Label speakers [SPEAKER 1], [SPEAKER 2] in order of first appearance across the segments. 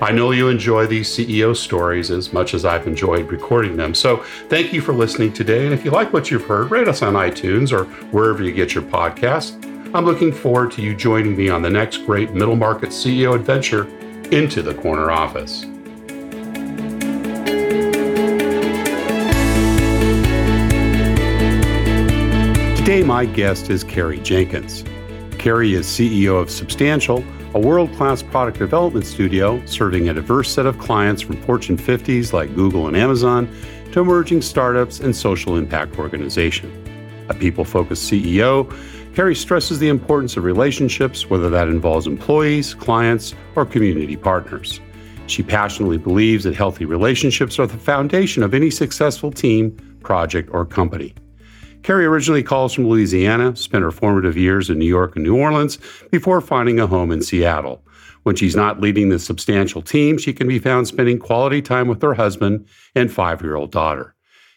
[SPEAKER 1] I know you enjoy these CEO stories as much as I've enjoyed recording them. So thank you for listening today. And if you like what you've heard, rate us on iTunes or wherever you get your podcasts. I'm looking forward to you joining me on the next great middle market CEO adventure into the corner office. Today, my guest is Carrie Jenkins. Carrie is CEO of Substantial a world class product development studio serving a diverse set of clients from Fortune 50s like Google and Amazon to emerging startups and social impact organizations. A people focused CEO, Carrie stresses the importance of relationships, whether that involves employees, clients, or community partners. She passionately believes that healthy relationships are the foundation of any successful team, project, or company. Carrie originally calls from Louisiana, spent her formative years in New York and New Orleans before finding a home in Seattle. When she's not leading the substantial team, she can be found spending quality time with her husband and five year old daughter.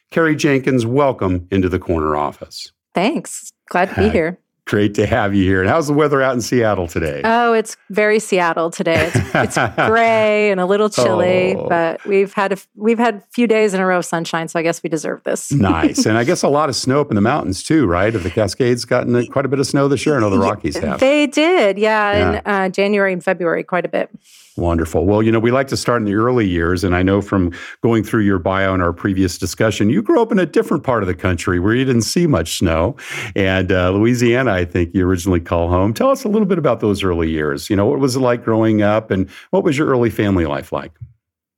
[SPEAKER 1] Carrie Jenkins, welcome into the corner office.
[SPEAKER 2] Thanks. Glad to be here.
[SPEAKER 1] Great to have you here. And how's the weather out in Seattle today?
[SPEAKER 2] Oh, it's very Seattle today. It's, it's gray and a little chilly, oh. but we've had a we've had a few days in a row of sunshine, so I guess we deserve this.
[SPEAKER 1] nice, and I guess a lot of snow up in the mountains too, right? Have the Cascades gotten quite a bit of snow this year? I know the Rockies have.
[SPEAKER 2] They did, yeah, yeah. in uh, January and February, quite a bit.
[SPEAKER 1] Wonderful. Well, you know, we like to start in the early years. And I know from going through your bio in our previous discussion, you grew up in a different part of the country where you didn't see much snow. And uh, Louisiana, I think you originally call home. Tell us a little bit about those early years. You know, what was it like growing up and what was your early family life like?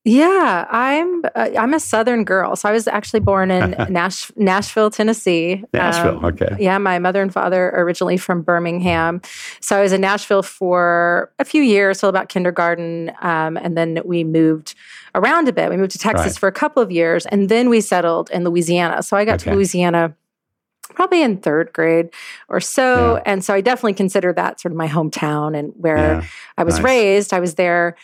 [SPEAKER 2] Yeah, I'm uh, I'm a Southern girl, so I was actually born in Nash- Nashville, Tennessee.
[SPEAKER 1] Nashville, um, okay.
[SPEAKER 2] Yeah, my mother and father are originally from Birmingham, so I was in Nashville for a few years, till about kindergarten, um, and then we moved around a bit. We moved to Texas right. for a couple of years, and then we settled in Louisiana. So I got okay. to Louisiana probably in third grade or so. Yeah. And so I definitely consider that sort of my hometown and where yeah. I was nice. raised. I was there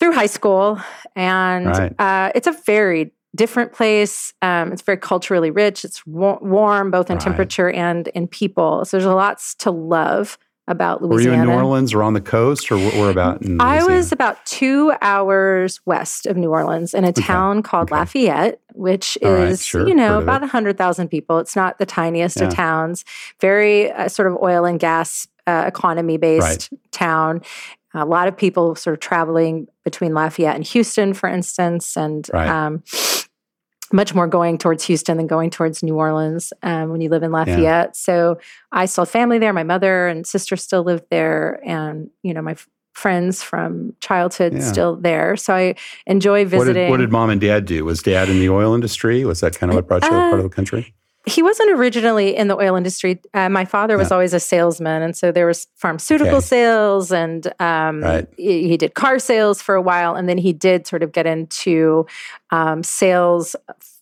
[SPEAKER 2] through high school, and right. uh, it's a very different place. Um, it's very culturally rich. It's wa- warm, both in right. temperature and in people. So there's lots to love about Louisiana.
[SPEAKER 1] Were you in New Orleans or on the coast, or where about?
[SPEAKER 2] I was about two hours west of New Orleans in a okay. town called okay. Lafayette, which All is right, sure. you know Heard about hundred thousand people. It's not the tiniest yeah. of towns. Very uh, sort of oil and gas uh, economy based right. town, a lot of people sort of traveling between Lafayette and Houston, for instance, and right. um, much more going towards Houston than going towards New Orleans um, when you live in Lafayette. Yeah. So I still have family there. My mother and sister still live there, and you know my f- friends from childhood yeah. still there. So I enjoy visiting.
[SPEAKER 1] What did, what did, mom and dad do? Was dad in the oil industry? Was that kind of what brought you uh, part of the country?
[SPEAKER 2] He wasn't originally in the oil industry. Uh, my father was always a salesman, and so there was pharmaceutical okay. sales, and um, right. he, he, did car sales for a while, and then he did sort of get into um, sales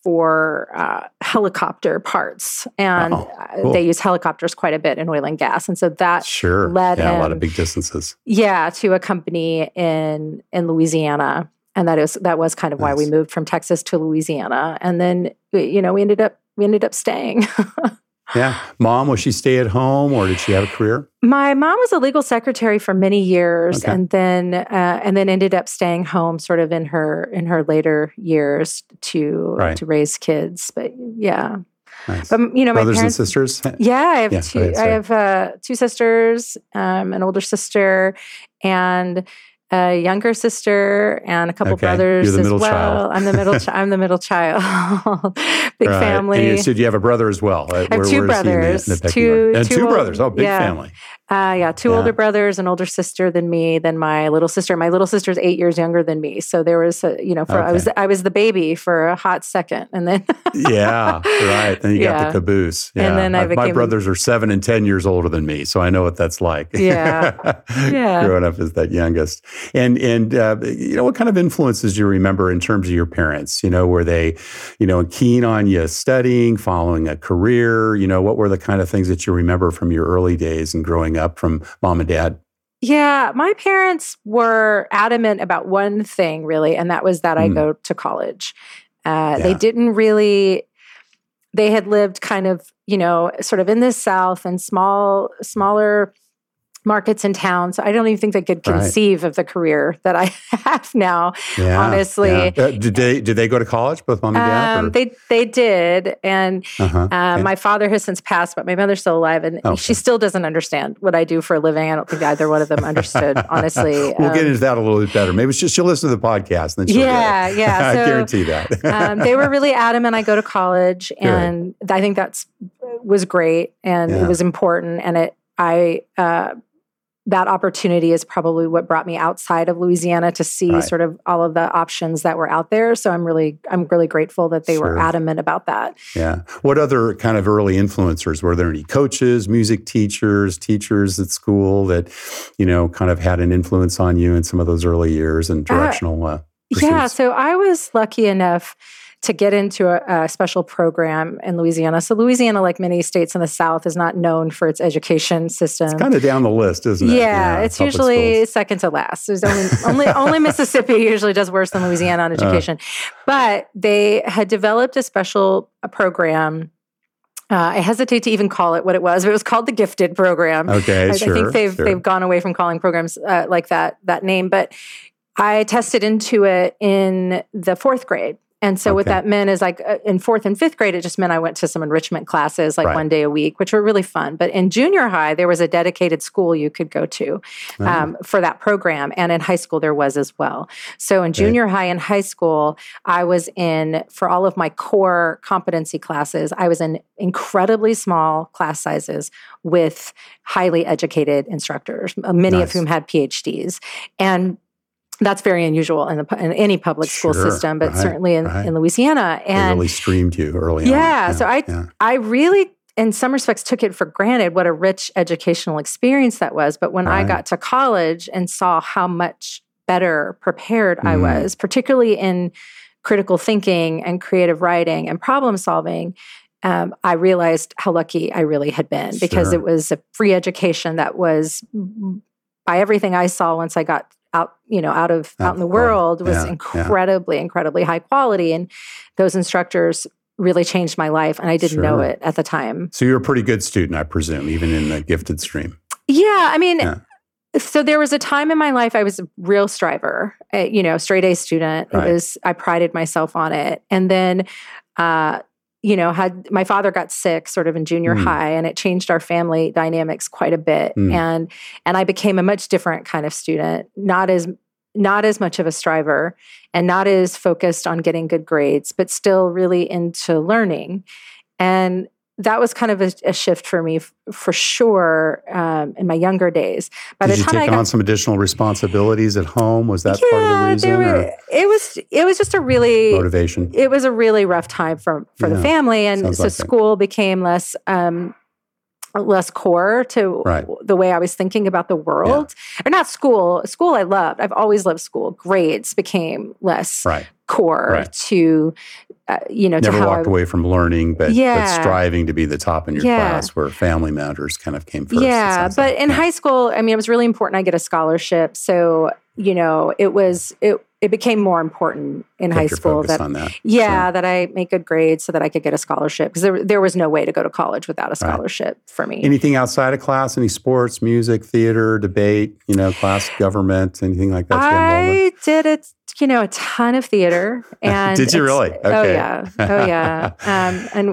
[SPEAKER 2] for uh, helicopter parts, and oh, cool. they use helicopters quite a bit in oil and gas, and so that
[SPEAKER 1] sure
[SPEAKER 2] led
[SPEAKER 1] yeah,
[SPEAKER 2] him,
[SPEAKER 1] a lot of big distances.
[SPEAKER 2] Yeah, to a company in in Louisiana, and that is that was kind of nice. why we moved from Texas to Louisiana, and then you know we ended up we ended up staying.
[SPEAKER 1] yeah. Mom, was she stay at home or did she have a career?
[SPEAKER 2] My mom was a legal secretary for many years okay. and then uh, and then ended up staying home sort of in her in her later years to right. to raise kids. But yeah.
[SPEAKER 1] Nice. But you know, my brothers parents, and sisters.
[SPEAKER 2] Yeah, I have yeah, two. Ahead, I have uh, two sisters, um, an older sister, and a younger sister and a couple
[SPEAKER 1] Okay.
[SPEAKER 2] brothers
[SPEAKER 1] the
[SPEAKER 2] as well.
[SPEAKER 1] child.
[SPEAKER 2] I'm the middle. Chi- I'm the middle child. Big
[SPEAKER 1] Right.
[SPEAKER 2] family.
[SPEAKER 1] And you said you have a brother as well. I
[SPEAKER 2] have two brothers, two-
[SPEAKER 1] and
[SPEAKER 2] two
[SPEAKER 1] two
[SPEAKER 2] old-
[SPEAKER 1] brothers. Oh, big
[SPEAKER 2] yeah.
[SPEAKER 1] family.
[SPEAKER 2] Uh, yeah, two
[SPEAKER 1] Yeah.
[SPEAKER 2] older brothers, an older sister than me, then my little sister. My little sister's eight years younger than me, so there was, a, you know, for I was I was the baby for a hot second, and then
[SPEAKER 1] Yeah, right. Then you got the caboose. Yeah.
[SPEAKER 2] And then I
[SPEAKER 1] my, my brothers are seven and ten years older than me, so I know what that's like.
[SPEAKER 2] Yeah. Yeah.
[SPEAKER 1] growing up as that youngest. And and uh, you know, what kind of influences do you remember in terms of your parents? You know, were they, you know, keen on you studying, following a career? You know, what were the kind of things that you remember from your early days and growing up from mom and dad?
[SPEAKER 2] Yeah, my parents were adamant about one thing, really, and that was that I
[SPEAKER 1] Mm.
[SPEAKER 2] go to college. Uh, They didn't really. They had lived kind of, you know, sort of in the South and small, smaller markets and towns. So I don't even think they could
[SPEAKER 1] Right.
[SPEAKER 2] conceive of the career that I have now.
[SPEAKER 1] Yeah,
[SPEAKER 2] Honestly.
[SPEAKER 1] yeah. Uh, did they did they go to college, both mom and dad?
[SPEAKER 2] Um, they they did, and
[SPEAKER 1] uh-huh.
[SPEAKER 2] uh,
[SPEAKER 1] okay.
[SPEAKER 2] my father has since passed, but my mother's still alive, and
[SPEAKER 1] Okay.
[SPEAKER 2] she still doesn't understand what I do for a living. I don't think either one of them understood, honestly.
[SPEAKER 1] we'll get
[SPEAKER 2] Um,
[SPEAKER 1] into that a little bit better. Maybe just she'll listen to the podcast and then she'll
[SPEAKER 2] Yeah,
[SPEAKER 1] get
[SPEAKER 2] yeah.
[SPEAKER 1] I guarantee that.
[SPEAKER 2] um, they were really adamant I go to college, and I think that's was great, and
[SPEAKER 1] Yeah.
[SPEAKER 2] it was important, and it I. Uh, that opportunity is probably what brought me outside of Louisiana to see
[SPEAKER 1] Right.
[SPEAKER 2] sort of all of the options that were out there. So I'm really, I'm really grateful that they were adamant about that.
[SPEAKER 1] Yeah. What other kind of early influencers? Were there any coaches, music teachers, teachers at school that, you know, kind of had an influence on you in some of those early years and directional? Uh,
[SPEAKER 2] Yeah, so I was lucky enough to get into a, a special program in Louisiana. So Louisiana, like many states in the South, is not known for its education system.
[SPEAKER 1] it's kind of down the list, isn't it?
[SPEAKER 2] yeah, it's usually
[SPEAKER 1] schools.
[SPEAKER 2] second to last. There's only only only Mississippi usually does worse than Louisiana
[SPEAKER 1] Uh.
[SPEAKER 2] on education. but they had developed a special uh, program. Uh, I hesitate to even call it what it was, but it was called the Gifted Program.
[SPEAKER 1] Okay,
[SPEAKER 2] I,
[SPEAKER 1] sure.
[SPEAKER 2] I think they've
[SPEAKER 1] sure.
[SPEAKER 2] they've gone away from calling programs uh, like that that name, but I tested into it in the fourth grade. And so what that meant is like uh, in fourth and fifth grade, it just meant I went to some enrichment classes like
[SPEAKER 1] Right.
[SPEAKER 2] one day a week, which were really fun. But in junior high, there was a dedicated school you could go to
[SPEAKER 1] Oh,
[SPEAKER 2] um, for that program. And in high school, there was as well. So in junior high and high school, I was in, for all of my core competency classes, I was in incredibly small class sizes with highly educated instructors, many
[SPEAKER 1] Nice.
[SPEAKER 2] of whom had PhDs. And that's very unusual in, the, in any public school
[SPEAKER 1] Sure,
[SPEAKER 2] system, but
[SPEAKER 1] right,
[SPEAKER 2] certainly in,
[SPEAKER 1] right.
[SPEAKER 2] in Louisiana.
[SPEAKER 1] they
[SPEAKER 2] And
[SPEAKER 1] really streamed you early on.
[SPEAKER 2] Yeah, so I-
[SPEAKER 1] yeah.
[SPEAKER 2] I really, in some respects, took it for granted what a rich educational experience that was. But when I got to college and saw how much better prepared I
[SPEAKER 1] Mhm.
[SPEAKER 2] was, particularly in critical thinking and creative writing and problem solving, um, I realized how lucky I really had been because
[SPEAKER 1] Sure.
[SPEAKER 2] it was a free education that was, by everything I saw once I got out, you know, out of out in the world, was
[SPEAKER 1] yeah, yeah.
[SPEAKER 2] incredibly, incredibly high quality. And those instructors really changed my life, and I didn't know it at the time.
[SPEAKER 1] So you're a pretty good student, I presume, even in the gifted stream.
[SPEAKER 2] Yeah, I mean.
[SPEAKER 1] Yeah.
[SPEAKER 2] So there was a time in my life I was a real striver, uh, you know, straight A student.
[SPEAKER 1] Right.
[SPEAKER 2] It was I prided myself on it, and then, uh, you know, had my father got sick sort of in junior
[SPEAKER 1] Mm.
[SPEAKER 2] high, and it changed our family dynamics quite a bit,
[SPEAKER 1] Mm.
[SPEAKER 2] and and I became a much different kind of student, not as not as much of a striver, and not as focused on getting good grades, but still really into learning, and that was kind of a, a shift for me f- for sure um, in my younger days. By
[SPEAKER 1] Did
[SPEAKER 2] the
[SPEAKER 1] you take
[SPEAKER 2] I got
[SPEAKER 1] on some additional responsibilities at home? Was that part of the reason
[SPEAKER 2] were- it was it was just a really
[SPEAKER 1] motivation?
[SPEAKER 2] it was a really rough time for for
[SPEAKER 1] Yeah,
[SPEAKER 2] the family, and so
[SPEAKER 1] like
[SPEAKER 2] school became less. Um, less core to
[SPEAKER 1] Right.
[SPEAKER 2] the way I was thinking about the world. Or not school. School I loved. I've always loved school. Grades became less
[SPEAKER 1] Right.
[SPEAKER 2] Core
[SPEAKER 1] Right.
[SPEAKER 2] to uh, you know
[SPEAKER 1] Never walked
[SPEAKER 2] I,
[SPEAKER 1] away from learning, but, but
[SPEAKER 2] Yeah.
[SPEAKER 1] striving to be the top in your
[SPEAKER 2] Yeah.
[SPEAKER 1] class where family matters kind of came first.
[SPEAKER 2] Yeah, but
[SPEAKER 1] like.
[SPEAKER 2] in
[SPEAKER 1] Yeah.
[SPEAKER 2] high school, I mean, it was really important I get a scholarship. So you know, it was it it became more important in high school that,
[SPEAKER 1] that,
[SPEAKER 2] yeah sure. that I make good grades so that I could get a scholarship because there there was no way to go to college without a scholarship right. for me.
[SPEAKER 1] Anything outside of class? Any sports, music, theater, debate? You know, class, government, anything like that?
[SPEAKER 2] I did it you know, a ton of theater. And
[SPEAKER 1] did you really?
[SPEAKER 2] Oh, okay. Oh yeah, oh yeah. Um, and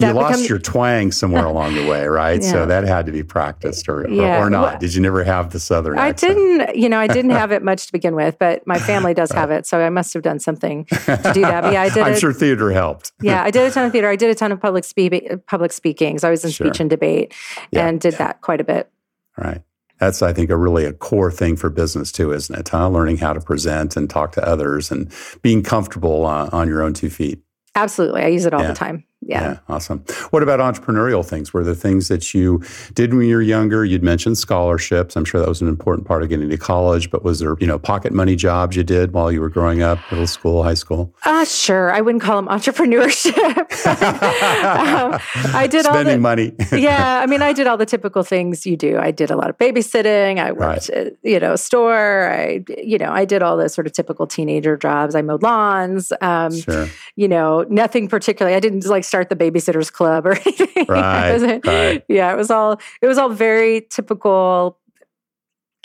[SPEAKER 1] that you lost become, your twang somewhere along the way, right? Yeah. So that had to be practiced, or yeah. or, or, not. Did you never have the southern? accent?
[SPEAKER 2] I didn't. You know, I didn't have it much to begin with, but my family does have it, so I must have done something to do that. But yeah, I did.
[SPEAKER 1] I'm sure theater helped.
[SPEAKER 2] yeah, I did a ton of theater. I did a ton of public speak public speaking. So I was in sure. speech and debate, yeah. and did that quite a bit.
[SPEAKER 1] Right that's i think a really a core thing for business too isn't it huh? learning how to present and talk to others and being comfortable uh, on your own two feet
[SPEAKER 2] absolutely i use it all yeah. the time yeah. yeah.
[SPEAKER 1] Awesome. What about entrepreneurial things? Were there things that you did when you were younger? You'd mentioned scholarships. I'm sure that was an important part of getting to college, but was there, you know, pocket money jobs you did while you were growing up, middle school, high school?
[SPEAKER 2] Uh, sure. I wouldn't call them entrepreneurship. um, I did
[SPEAKER 1] Spending
[SPEAKER 2] all the,
[SPEAKER 1] money.
[SPEAKER 2] yeah. I mean, I did all the typical things you do. I did a lot of babysitting. I worked right. at, you know, store. I, you know, I did all the sort of typical teenager jobs. I mowed lawns. Um, sure. You know, nothing particularly. I didn't like start the babysitters club or anything.
[SPEAKER 1] Right, right.
[SPEAKER 2] Yeah, it was all it was all very typical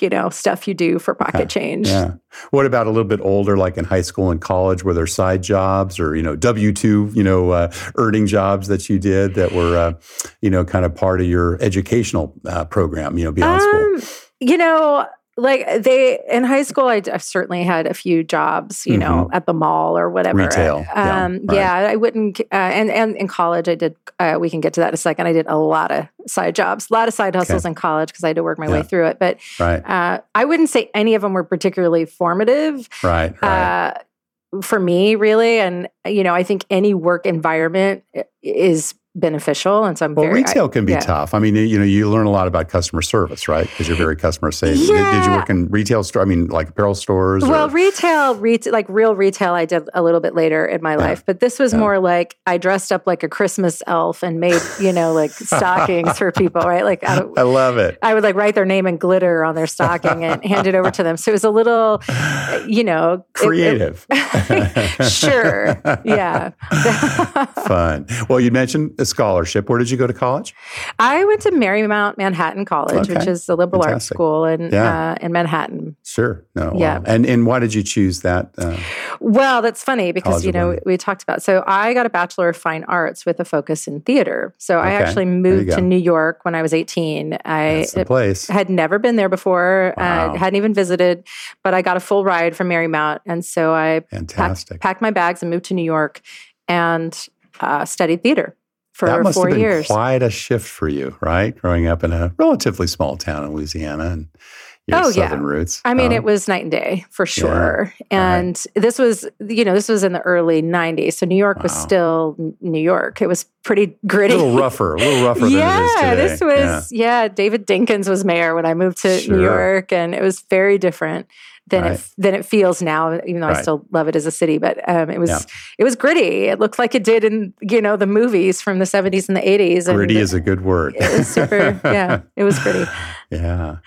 [SPEAKER 2] you know stuff you do for pocket change.
[SPEAKER 1] Yeah. What about a little bit older, like in high school and college, were there side jobs or you know W two, you know, uh, earning jobs that you did that were, uh, you know, kind of part of your educational uh, program, you know, beyond um,
[SPEAKER 2] school? You know, like they in high school I, certainly had a few jobs you mm-hmm. know at the mall or whatever
[SPEAKER 1] retail um,
[SPEAKER 2] yeah, right. i wouldn't uh, and and in college i did uh, we can get to that in a second i did a lot of side jobs a lot of side hustles okay. in college because i had to work my yeah. way through it but
[SPEAKER 1] right.
[SPEAKER 2] uh, i wouldn't say any of them were particularly formative
[SPEAKER 1] right, right. Uh,
[SPEAKER 2] for me really and you know i think any work environment is beneficial. And so I'm
[SPEAKER 1] well,
[SPEAKER 2] very
[SPEAKER 1] retail can be yeah. tough. I mean, you know, you learn a lot about customer service, right? Because you're very customer safe. Yeah. Did, did, you work in retail store? I mean, like apparel stores?
[SPEAKER 2] Well, or? retail, retail, like real retail, I did a little bit later in my yeah. life, but this was more like I dressed up like a Christmas elf and made, you know, like stockings for people, right? Like
[SPEAKER 1] I, I, love it.
[SPEAKER 2] I would like write their name in glitter on their stocking and hand it over to them. So it was a little, you know,
[SPEAKER 1] creative.
[SPEAKER 2] It, it, sure. Yeah.
[SPEAKER 1] Fun. Well, you mentioned a scholarship. Where did you go to college?
[SPEAKER 2] I went to Marymount Manhattan College, okay. which is a liberal Fantastic. arts school in yeah. uh, in Manhattan.
[SPEAKER 1] Sure. No. Yeah. Wow. And and why did you choose that? Uh,
[SPEAKER 2] well, that's funny because you know we talked about. So I got a bachelor of fine arts with a focus in theater. So okay. I actually moved to New York when I was eighteen. I
[SPEAKER 1] place.
[SPEAKER 2] had never been there before. Uh, wow. Uh, hadn't even visited, but I got a full ride from Marymount, and so I
[SPEAKER 1] Fantastic.
[SPEAKER 2] Packed, packed my bags and moved to New York and uh, studied theater for
[SPEAKER 1] that must
[SPEAKER 2] four
[SPEAKER 1] have been
[SPEAKER 2] years.
[SPEAKER 1] Quite a shift for you, right? Growing up in a relatively small town in Louisiana and your oh, southern
[SPEAKER 2] yeah.
[SPEAKER 1] roots.
[SPEAKER 2] I mean, um, it was night and day for sure. Yeah. And right. this was, you know, this was in the early '90s, so New York wow. was still New York. It was pretty gritty,
[SPEAKER 1] a little rougher, a little rougher.
[SPEAKER 2] Yeah, this was yeah. yeah. David Dinkins was mayor when I moved to sure. New York, and it was very different than right. it than it feels now. Even though right. I still love it as a city, but um, it was yeah. it was gritty. It looked like it did in you know the movies from the seventies and the eighties.
[SPEAKER 1] Gritty is a good word.
[SPEAKER 2] It was super. yeah, it was gritty.
[SPEAKER 1] Yeah.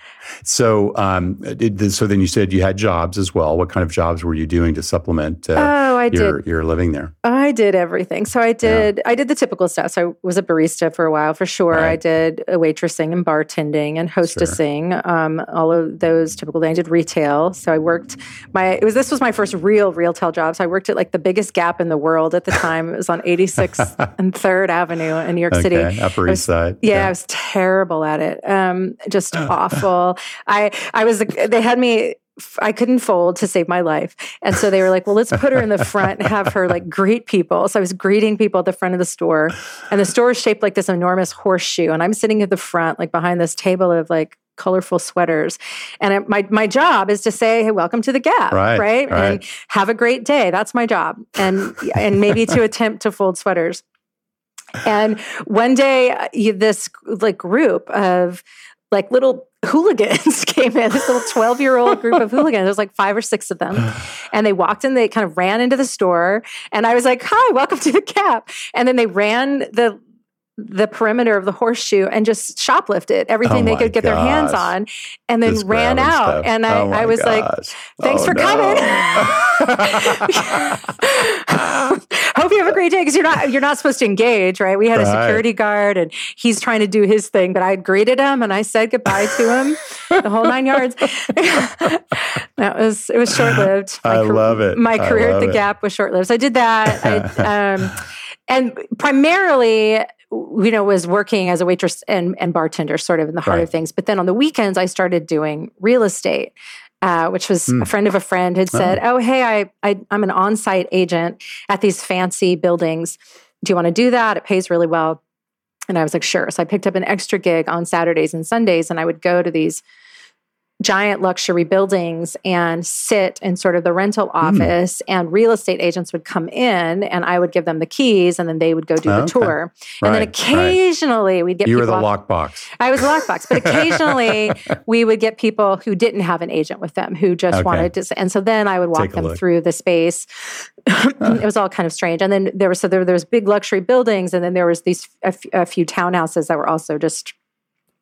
[SPEAKER 1] So, um, did, so then you said you had jobs as well. What kind of jobs were you doing to supplement? Uh,
[SPEAKER 2] oh, I
[SPEAKER 1] your,
[SPEAKER 2] did.
[SPEAKER 1] Your living there.
[SPEAKER 2] I did everything. So I did. Yeah. I did the typical stuff. So I was a barista for a while, for sure. Right. I did waitressing and bartending and hostessing. Sure. Um, all of those typical things. I did retail. So I worked. My it was this was my first real retail job. So I worked at like the biggest Gap in the world at the time. it was on 86th and Third Avenue in New York
[SPEAKER 1] okay.
[SPEAKER 2] City.
[SPEAKER 1] Upper
[SPEAKER 2] was,
[SPEAKER 1] East Side.
[SPEAKER 2] Yeah, yeah, I was terrible at it. Um, just awful. I I was they had me I couldn't fold to save my life. And so they were like, well, let's put her in the front and have her like greet people. So I was greeting people at the front of the store. And the store is shaped like this enormous horseshoe. And I'm sitting at the front, like behind this table of like colorful sweaters. And it, my my job is to say, "Hey, welcome to the Gap,"
[SPEAKER 1] right,
[SPEAKER 2] right?
[SPEAKER 1] right?
[SPEAKER 2] And have a great day. That's my job. And and maybe to attempt to fold sweaters. And one day, uh, this like group of like little hooligans came in, this little 12 year old group of hooligans. There was like five or six of them. And they walked in, they kind of ran into the store. And I was like, hi, welcome to the Gap. And then they ran the the perimeter of the horseshoe and just shoplifted everything
[SPEAKER 1] Oh
[SPEAKER 2] they could get their hands on and then
[SPEAKER 1] Just
[SPEAKER 2] ran out.
[SPEAKER 1] stuff.
[SPEAKER 2] And I,
[SPEAKER 1] Oh
[SPEAKER 2] I was like, thanks
[SPEAKER 1] Oh,
[SPEAKER 2] for
[SPEAKER 1] no.
[SPEAKER 2] hope you have a great day because you're not you're not supposed to engage right we had a security guard and he's trying to do his thing but i greeted him and i said goodbye to him the whole nine yards that was it was short-lived
[SPEAKER 1] I love it.
[SPEAKER 2] my career at the
[SPEAKER 1] it.
[SPEAKER 2] gap was short-lived so i did that I, um, and primarily you know was working as a waitress and, and bartender sort of in the heart
[SPEAKER 1] Right.
[SPEAKER 2] of things but then on the weekends i started doing real estate uh, which was
[SPEAKER 1] Hmm.
[SPEAKER 2] a friend of a friend had said, "Oh, hey, I, I I'm an on-site agent at these fancy buildings. Do you want to do that? It pays really well." And I was like, "Sure." So I picked up an extra gig on Saturdays and Sundays, and I would go to these giant luxury buildings and sit in sort of the rental
[SPEAKER 1] Hmm.
[SPEAKER 2] office and real estate agents would come in and I would give them the keys and then they would go do the
[SPEAKER 1] Okay.
[SPEAKER 2] tour. And then
[SPEAKER 1] Right, right.
[SPEAKER 2] occasionally we'd get
[SPEAKER 1] You were the lockbox.
[SPEAKER 2] I was lockbox, but occasionally we would get people who didn't have an agent with them who just
[SPEAKER 1] Okay.
[SPEAKER 2] wanted to. And so then I would walk them
[SPEAKER 1] look.
[SPEAKER 2] through the space. it was all kind of strange. And then there was so there, there was big luxury buildings, and then there was these a, f- a few townhouses that were also just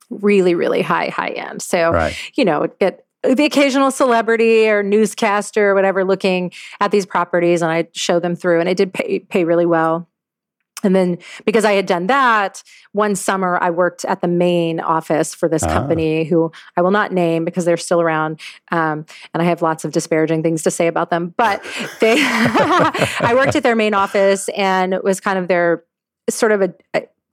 [SPEAKER 2] really really high high end. So
[SPEAKER 1] Right.
[SPEAKER 2] you know get the occasional celebrity or newscaster or whatever looking at these properties, and I show them through, and it did pay pay really well. And then because I had done that, one summer I worked at the main office for this
[SPEAKER 1] Ah.
[SPEAKER 2] company who I will not name because they're still around. Um, and I have lots of disparaging things to say about them. But they, I worked at their main office and it was kind of their sort of a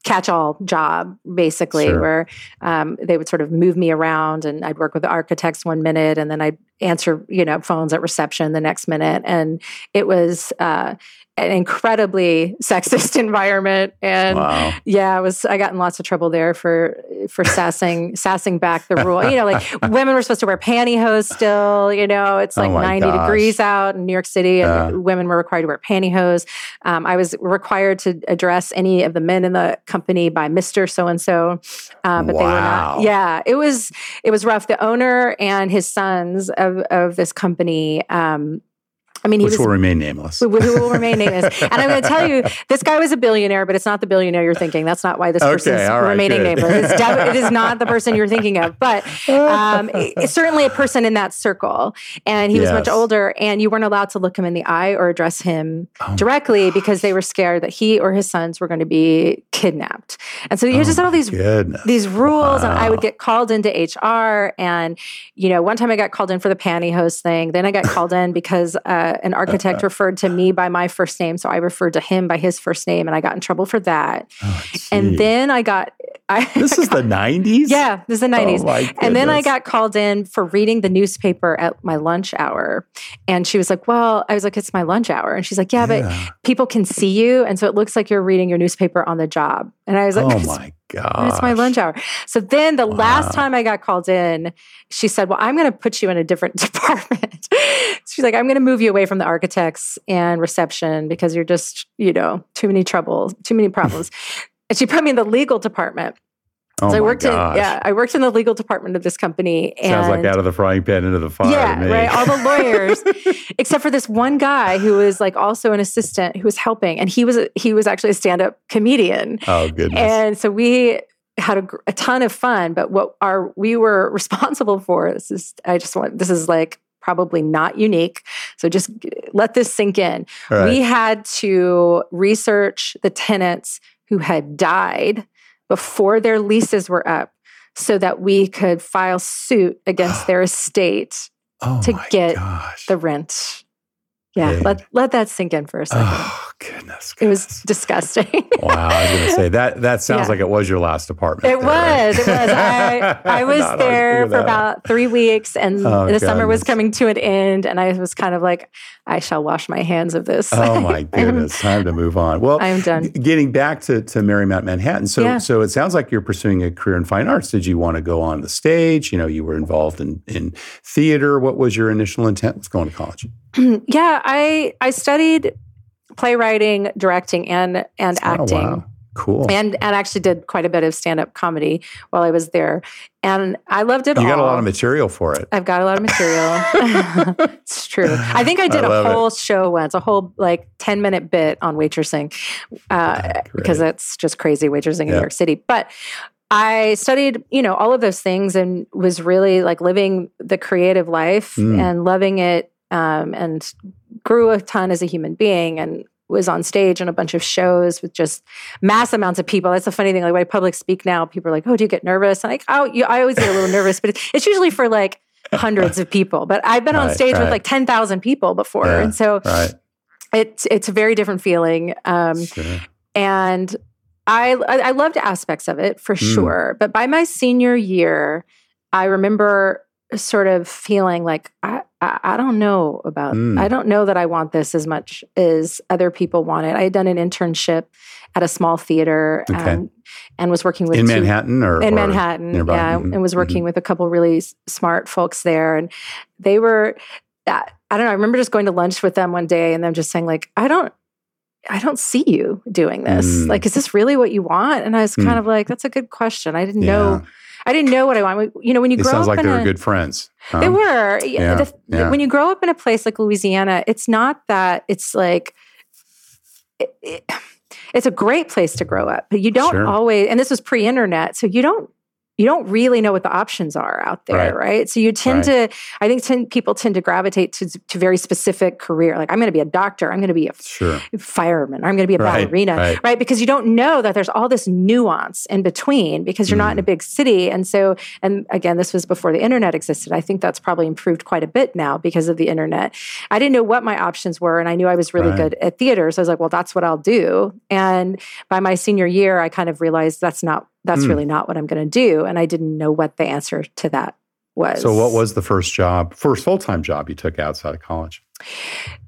[SPEAKER 2] catch-all job basically
[SPEAKER 1] Sure.
[SPEAKER 2] where um, they would sort of move me around and i'd work with the architects one minute and then i'd answer you know phones at reception the next minute and it was uh, an incredibly sexist environment and
[SPEAKER 1] Wow.
[SPEAKER 2] yeah, i was I got in lots of trouble there for for sassing sassing back the rule. You know, like women were supposed to wear pantyhose still, you know, it's
[SPEAKER 1] Oh
[SPEAKER 2] like
[SPEAKER 1] my
[SPEAKER 2] 90
[SPEAKER 1] gosh.
[SPEAKER 2] degrees out in New York City and
[SPEAKER 1] Yeah.
[SPEAKER 2] women were required to wear pantyhose. Um, I was required to address any of the men in the company by Mr. so and so. But they were not. Yeah, it was it was rough. The owner and his sons of of this company um I mean, he
[SPEAKER 1] Which
[SPEAKER 2] was
[SPEAKER 1] will remain nameless.
[SPEAKER 2] who, who will remain nameless. And I'm going to tell you, this guy was a billionaire, but it's not the billionaire you're thinking. That's not why this
[SPEAKER 1] Okay,
[SPEAKER 2] person's
[SPEAKER 1] all right,
[SPEAKER 2] remaining
[SPEAKER 1] good.
[SPEAKER 2] nameless. It's def- it is not the person you're thinking of, but um, it's certainly a person in that circle. And he was much older, and you weren't allowed to look him in the eye or address him
[SPEAKER 1] Oh,
[SPEAKER 2] directly because they were scared that he or his sons were going to be kidnapped. And so you
[SPEAKER 1] oh
[SPEAKER 2] just had all these
[SPEAKER 1] goodness.
[SPEAKER 2] these rules and I would get called into HR and you know one time I got called in for the pantyhose thing then I got called in because uh, an architect uh-huh. referred to me by my first name so I referred to him by his first name and I got in trouble for that
[SPEAKER 1] Oh,
[SPEAKER 2] and then I got I
[SPEAKER 1] this is the 90s?
[SPEAKER 2] yeah this is the 90s
[SPEAKER 1] Oh,
[SPEAKER 2] and then I got called in for reading the newspaper at my lunch hour. And she was like, Well, I was like, It's my lunch hour. And she's like, Yeah, but people can see you. And so it looks like you're reading your newspaper on the job. And I was like,
[SPEAKER 1] oh my god.
[SPEAKER 2] it's my lunch hour. So then the
[SPEAKER 1] Wow.
[SPEAKER 2] last time I got called in, she said, Well, I'm going to put you in a different department. She's like, I'm going to move you away from the architects and reception because you're just, you know, too many troubles, too many problems. and she put me in the legal department.
[SPEAKER 1] Oh
[SPEAKER 2] so I worked
[SPEAKER 1] gosh.
[SPEAKER 2] in, yeah, I worked in the legal department of this company. And
[SPEAKER 1] Sounds like out of the frying pan into the fire.
[SPEAKER 2] yeah, right. All the lawyers, except for this one guy who was like also an assistant who was helping, and he was a, he was actually a stand up comedian.
[SPEAKER 1] oh goodness.
[SPEAKER 2] And so we had a, a ton of fun. But what our we were responsible for this is I just want this is like probably not unique. So just let this sink in.
[SPEAKER 1] Right.
[SPEAKER 2] We had to research the tenants who had died before their leases were up. So that we could file suit against their estate
[SPEAKER 1] oh
[SPEAKER 2] to get
[SPEAKER 1] gosh.
[SPEAKER 2] the rent. Yeah, let let that sink in for a second.
[SPEAKER 1] Oh goodness.
[SPEAKER 2] it was disgusting.
[SPEAKER 1] wow. I was going to say that. That sounds
[SPEAKER 2] Yeah.
[SPEAKER 1] like it was your last apartment.
[SPEAKER 2] It
[SPEAKER 1] there, right?
[SPEAKER 2] was. It was. I, I was
[SPEAKER 1] Not
[SPEAKER 2] there for
[SPEAKER 1] that
[SPEAKER 2] about three weeks, and
[SPEAKER 1] Oh,
[SPEAKER 2] the summer was coming to an end, and I was kind of like, I shall wash my hands of this.
[SPEAKER 1] Oh my goodness! Time to move on. Well,
[SPEAKER 2] I am done.
[SPEAKER 1] Getting back to to Marymount Manhattan. So
[SPEAKER 2] Yeah.
[SPEAKER 1] so it sounds like you're pursuing a career in fine arts. Did you want to go on the stage? You know, you were involved in in theater. What was your initial intent with going to college?
[SPEAKER 2] yeah, I I studied playwriting, directing, and and
[SPEAKER 1] Oh,
[SPEAKER 2] acting.
[SPEAKER 1] wow. Cool.
[SPEAKER 2] And and actually did quite a bit of stand up comedy while I was there, and I loved it.
[SPEAKER 1] You
[SPEAKER 2] all.
[SPEAKER 1] got a lot of material for it.
[SPEAKER 2] I've got a lot of material. it's true. I think I did
[SPEAKER 1] I
[SPEAKER 2] a whole
[SPEAKER 1] it.
[SPEAKER 2] show once, a whole like ten minute bit on waitressing, uh, because that's just crazy waitressing in New York City. But I studied, you know, all of those things and was really like living the creative life mm. and loving it, um, and grew a ton as a human being and was on stage in a bunch of shows with just mass amounts of people. That's the funny thing. Like when I public speak now, people are like, "Oh, do you get nervous?" And like, "Oh, you, I always get a little nervous," but it's, it's, usually for like hundreds of people. But I've been right, on stage right. with like ten thousand people before, yeah, and so right. it's it's a very different feeling. Um, sure. And I, I I loved aspects of it for mm. sure. But by my senior year, I remember sort of feeling like I, I, I don't know about mm. I don't know that I want this as much as other people want it. I had done an internship at a small theater okay. um, and was working with
[SPEAKER 1] in
[SPEAKER 2] two,
[SPEAKER 1] Manhattan or
[SPEAKER 2] in
[SPEAKER 1] or
[SPEAKER 2] Manhattan,
[SPEAKER 1] nearby.
[SPEAKER 2] yeah,
[SPEAKER 1] mm-hmm.
[SPEAKER 2] and was working
[SPEAKER 1] mm-hmm.
[SPEAKER 2] with a couple really s- smart folks there, and they were. Uh, I don't know. I remember just going to lunch with them one day and them just saying like, I don't I don't see you doing this. Mm. Like, is this really what you want? And I was kind mm. of like, that's a good question. I didn't yeah. know. I didn't know what I want. You know, when you
[SPEAKER 1] it
[SPEAKER 2] grow
[SPEAKER 1] sounds
[SPEAKER 2] up,
[SPEAKER 1] like they
[SPEAKER 2] a,
[SPEAKER 1] were good friends.
[SPEAKER 2] Huh? They were. Yeah. The, yeah. When you grow up in a place like Louisiana, it's not that it's like. It, it, it's a great place to grow up, but you don't sure. always. And this was pre-internet, so you don't you don't really know what the options are out there, right? right? So you tend right. to, I think, tend, people tend to gravitate to, to very specific career. Like I'm going to be a doctor, I'm going to be a sure. fireman, I'm going to be a right. ballerina, right. Because you don't know that there's all this nuance in between because you're mm. not in a mm. big city. And so, and again, this was before the internet existed. I think that's probably improved quite a bit now because of the internet. I didn't know what my options were, and I knew I was really good at theater. So I was like, well, that's what I'll do. And by my senior year, I kind of realized that's not that's mm. really not what I'm going to do. And I didn't know what the answer to that was.
[SPEAKER 1] So, what was the first job, first full time job you took outside of college?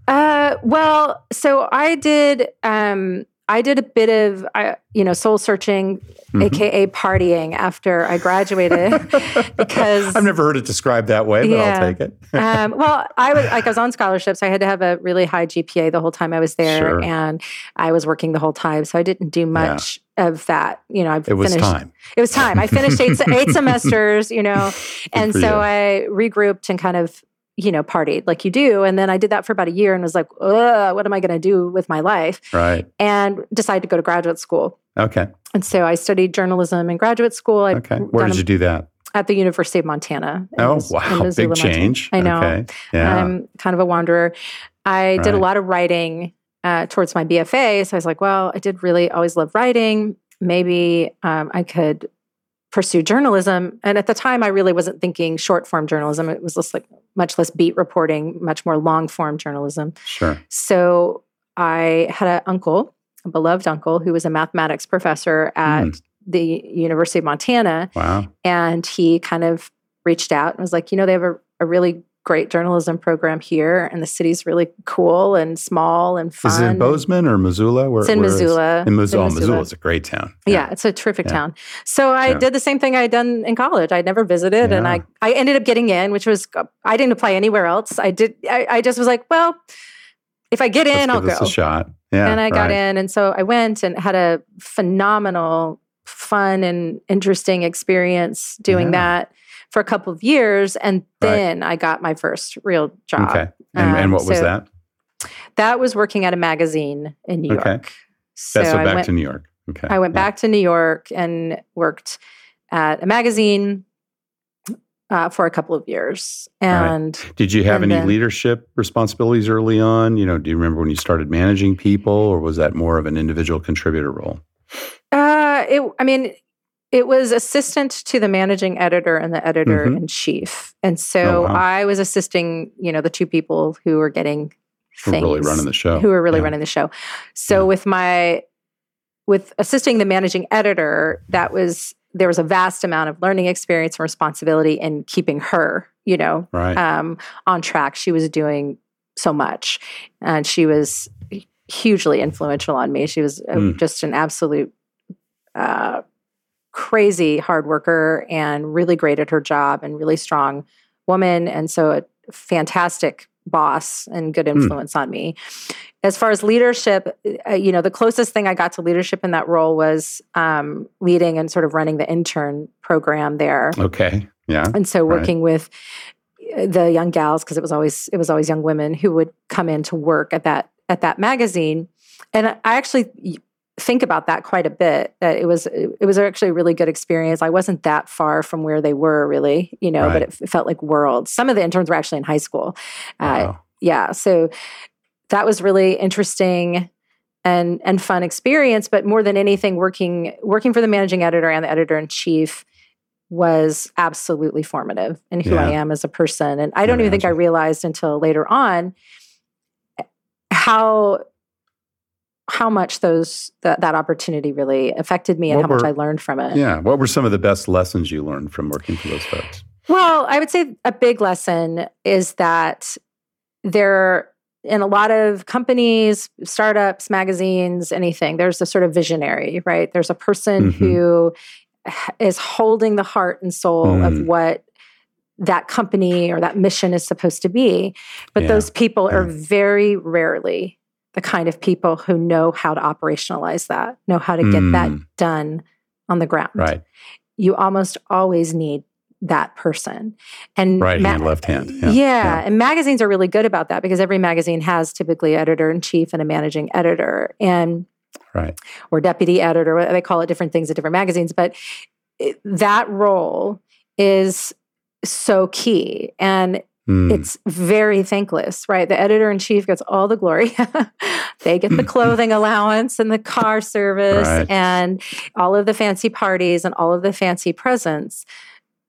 [SPEAKER 2] Uh, well, so I did. Um, I did a bit of, you know, soul searching, mm-hmm. aka partying, after I graduated, because
[SPEAKER 1] I've never heard it described that way, but yeah. I'll take it.
[SPEAKER 2] um, well, I was like I was on scholarships. I had to have a really high GPA the whole time I was there, sure. and I was working the whole time, so I didn't do much yeah. of that. You know, I
[SPEAKER 1] it was
[SPEAKER 2] finished,
[SPEAKER 1] time.
[SPEAKER 2] It was time. I finished eight, eight semesters. You know, and so you. I regrouped and kind of you know, partied like you do. And then I did that for about a year and was like, what am I going to do with my life?
[SPEAKER 1] Right.
[SPEAKER 2] And decided to go to graduate school.
[SPEAKER 1] Okay.
[SPEAKER 2] And so I studied journalism in graduate school. I
[SPEAKER 1] okay. Where did you do that?
[SPEAKER 2] At the University of Montana.
[SPEAKER 1] Oh, wow. Big change.
[SPEAKER 2] Montana. I know.
[SPEAKER 1] Okay. Yeah.
[SPEAKER 2] I'm kind of a wanderer. I right. did a lot of writing uh, towards my BFA. So I was like, well, I did really always love writing. Maybe um, I could pursue journalism. And at the time, I really wasn't thinking short form journalism. It was just like much less beat reporting, much more long form journalism.
[SPEAKER 1] Sure.
[SPEAKER 2] So I had an uncle, a beloved uncle, who was a mathematics professor at mm. the University of Montana.
[SPEAKER 1] Wow.
[SPEAKER 2] And he kind of reached out and was like, you know, they have a, a really great journalism program here, and the city's really cool and small and fun.
[SPEAKER 1] Is it in Bozeman or Missoula?
[SPEAKER 2] Where, it's in Missoula.
[SPEAKER 1] In Missoula. Oh, Missoula. Missoula is a great town.
[SPEAKER 2] Yeah, yeah it's a terrific yeah. town. So I yeah. did the same thing I had done in college. I'd never visited, and I I ended up getting in, which was I didn't apply anywhere else. I did. I, I just was like, well, if I get in,
[SPEAKER 1] Let's
[SPEAKER 2] I'll
[SPEAKER 1] go.
[SPEAKER 2] a
[SPEAKER 1] shot. Yeah,
[SPEAKER 2] and I got in, and so I went and had a phenomenal, fun, and interesting experience doing that for a couple of years, and then right. I got my first real job.
[SPEAKER 1] Okay, and, um, and what was so that?
[SPEAKER 2] That was working at a magazine in New
[SPEAKER 1] okay.
[SPEAKER 2] York. So
[SPEAKER 1] That's so back
[SPEAKER 2] went,
[SPEAKER 1] to New York. Okay,
[SPEAKER 2] I went yeah. back to New York and worked at a magazine uh, for a couple of years. And
[SPEAKER 1] right. did you have any then, leadership responsibilities early on? You know, do you remember when you started managing people, or was that more of an individual contributor role?
[SPEAKER 2] Uh, it. I mean, it was assistant to the managing editor and the editor mm-hmm. in chief. And so oh, wow. I was assisting, you know, the two people who were getting things,
[SPEAKER 1] who were really running the show.
[SPEAKER 2] Who were really yeah. running the show. So yeah. with my with assisting the managing editor, that was there was a vast amount of learning experience and responsibility in keeping her, you know,
[SPEAKER 1] right.
[SPEAKER 2] um, on track. She was doing so much, and she was hugely influential on me. She was mm. just an absolute uh, crazy hard worker and really great at her job and really strong woman. And so a fantastic boss and good hmm. influence mm. on me. As far as leadership, uh, you know, the closest thing I got to leadership in that role was um, leading and sort of running the intern program there.
[SPEAKER 1] Okay. Yeah.
[SPEAKER 2] And so working right. with uh, the young gals because it was always it was always young women who would come in to work at that at that magazine and i actually think about that quite a bit that it was it was actually a really good experience i wasn't that far from where they were really you know right. but it, it, felt like worlds some of the interns were actually in high school uh, wow. yeah so that was really interesting and and fun experience but more than anything working working for the managing editor and the editor in chief was absolutely formative in who yeah. I am as a person and I don't even think I realized until later on how how much those that, that opportunity really affected me and what how were, much I learned from it.
[SPEAKER 1] Yeah. What were some of the best lessons you learned from working for those folks?
[SPEAKER 2] Well, I would say a big lesson is that there in a lot of companies, startups, magazines, anything, there's a sort of visionary, right? There's a person mm-hmm. who is holding the heart and soul mm. of what that company or that mission is supposed to be. But yeah. those people yeah. are very rarely the kind of people who know how to operationalize that, know how to get mm. that done on the ground.
[SPEAKER 1] Right.
[SPEAKER 2] You almost always need that person.
[SPEAKER 1] And right ma- hand, left hand.
[SPEAKER 2] Yeah. Yeah. yeah. And magazines are really good about that because every magazine has typically editor in chief and a managing editor. And
[SPEAKER 1] right.
[SPEAKER 2] or deputy editor, they call it different things at different magazines. But that role is so key. And Mm. It's very thankless, right? The editor in chief gets all the glory. they get the clothing allowance and the car service right. and all of the fancy parties and all of the fancy presents.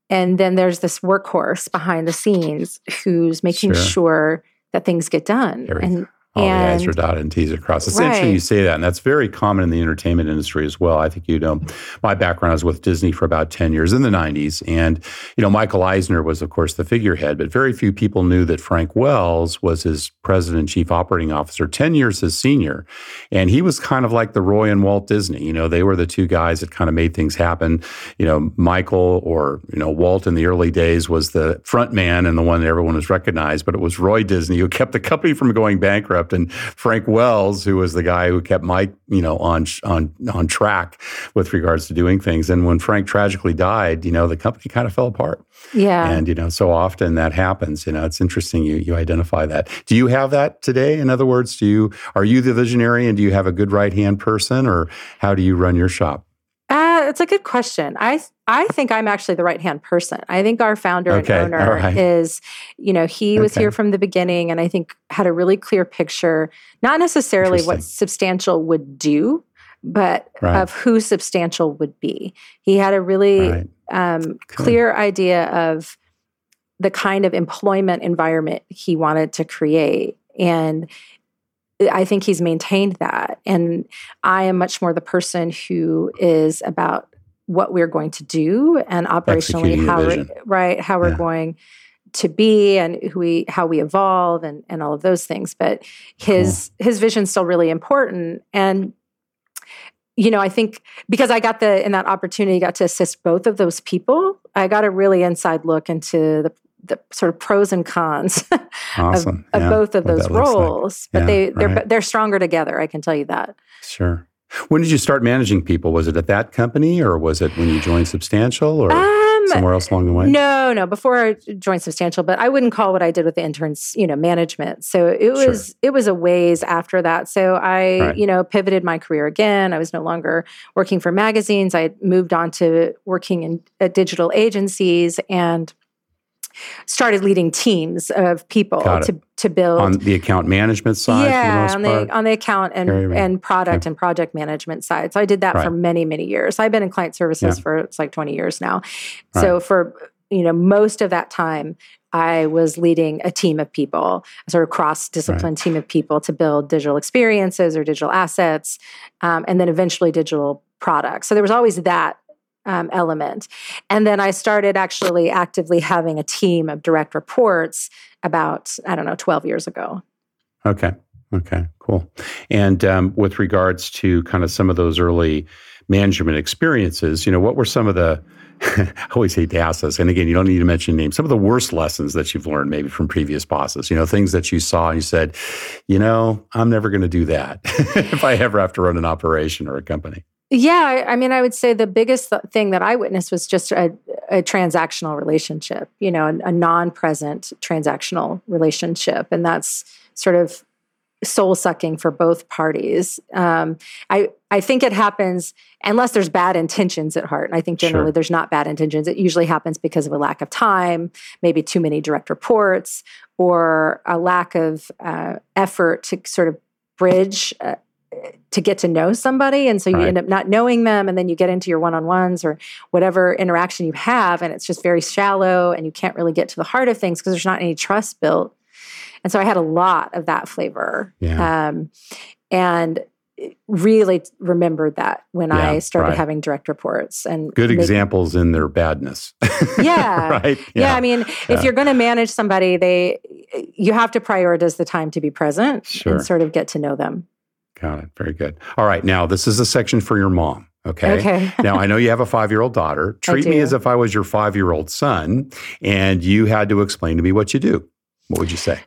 [SPEAKER 2] And then there's this workhorse behind the scenes who's making sure, sure that things get done. and Oh,
[SPEAKER 1] all and, the I's are dotted and T's are crossed. It's right. interesting you say that, and that's very common in the entertainment industry as well. I think you know, my background was with Disney for about ten years in the '90s, and you know, Michael Eisner was, of course, the figurehead, but very few people knew that Frank Wells was his president and chief operating officer, ten years his senior, and he was kind of like the Roy and Walt Disney. You know, they were the two guys that kind of made things happen. You know, Michael or you know Walt in the early days was the front man and the one that everyone was recognized, but it was Roy Disney who kept the company from going bankrupt and Frank Wells, who was the guy who kept Mike, you know, on on on track with regards to doing things. And when Frank tragically died, you know, the company kind of fell apart.
[SPEAKER 2] Yeah.
[SPEAKER 1] And you know, so often that happens. You know, it's interesting you you identify that. Do you have that today? In other words, do you are you the visionary and do you have a good right hand person, or how do you run your shop?
[SPEAKER 2] It's a good question. I I think I'm actually the right hand person. I think our founder okay. and owner right. is, you know, he was here from the beginning, and I think had a really clear picture, not necessarily what substantial would do, but right. of who substantial would be. He had a really right. um, clear idea of the kind of employment environment he wanted to create, and I think he's maintained that. And I am much more the person who is about what we're going to do and operationally how we're, right how we're yeah. going to be and who we how we evolve and and all of those things. But his cool. his vision's still really important. And you know, I think because I got the in that opportunity, got to assist both of those people, I got a really inside look into the the sort of pros and cons awesome. of, of both of those roles. Like. But yeah, they they're right. they're stronger together. I can tell you that.
[SPEAKER 1] Sure. When did you start managing people? Was it at that company, or was it when you joined Substantial, or um, somewhere else along the way?
[SPEAKER 2] No, no. Before I joined Substantial, but I wouldn't call what I did with the interns, you know, management. So it was sure. it was a ways after that. So I, right. you know, pivoted my career again. I was no longer working for magazines. I had moved on to working in at digital agencies and started leading teams of people to, to build
[SPEAKER 1] on the account management side.
[SPEAKER 2] Yeah, the on the on the account and and product and project management side. So I did that right. for many many years. I've been in client services yeah. for it's like twenty years now. Right. So for you know most of that time. I was leading a team of people, a sort of cross discipline right. team of people to build digital experiences or digital assets, um, and then eventually digital products. So there was always that um, element. And then I started actually actively having a team of direct reports about, I don't know, 12 years ago.
[SPEAKER 1] Okay. Okay, cool. And um, with regards to kind of some of those early management experiences, you know, what were some of the I always hate to ask this. And again, you don't need to mention names. Some of the worst lessons that you've learned, maybe from previous bosses, you know, things that you saw and you said, you know, I'm never going to do that if I ever have to run an operation or a company.
[SPEAKER 2] Yeah, I mean, I would say the biggest thing that I witnessed was just a, a transactional relationship, you know, a, a non present transactional relationship. And that's sort of soul sucking for both parties. Um, I I think it happens unless there's bad intentions at heart. And I think generally sure. there's not bad intentions. It usually happens because of a lack of time, maybe too many direct reports, or a lack of uh, effort to sort of bridge. Uh, to get to know somebody and so you right. end up not knowing them and then you get into your one-on-ones or whatever interaction you have and it's just very shallow and you can't really get to the heart of things because there's not any trust built and so I had a lot of that flavor. Yeah. Um, and really remembered that when yeah, I started right. having direct reports and
[SPEAKER 1] good examples in their badness.
[SPEAKER 2] yeah. right. Yeah. yeah. I mean, yeah. if you're going to manage somebody, they you have to prioritize the time to be present sure. and sort of get to know them.
[SPEAKER 1] Got it. Very good. All right. Now, this is a section for your mom. Okay. okay. now, I know you have a five year old daughter. Treat me as if I was your five year old son and you had to explain to me what you do. What would you say?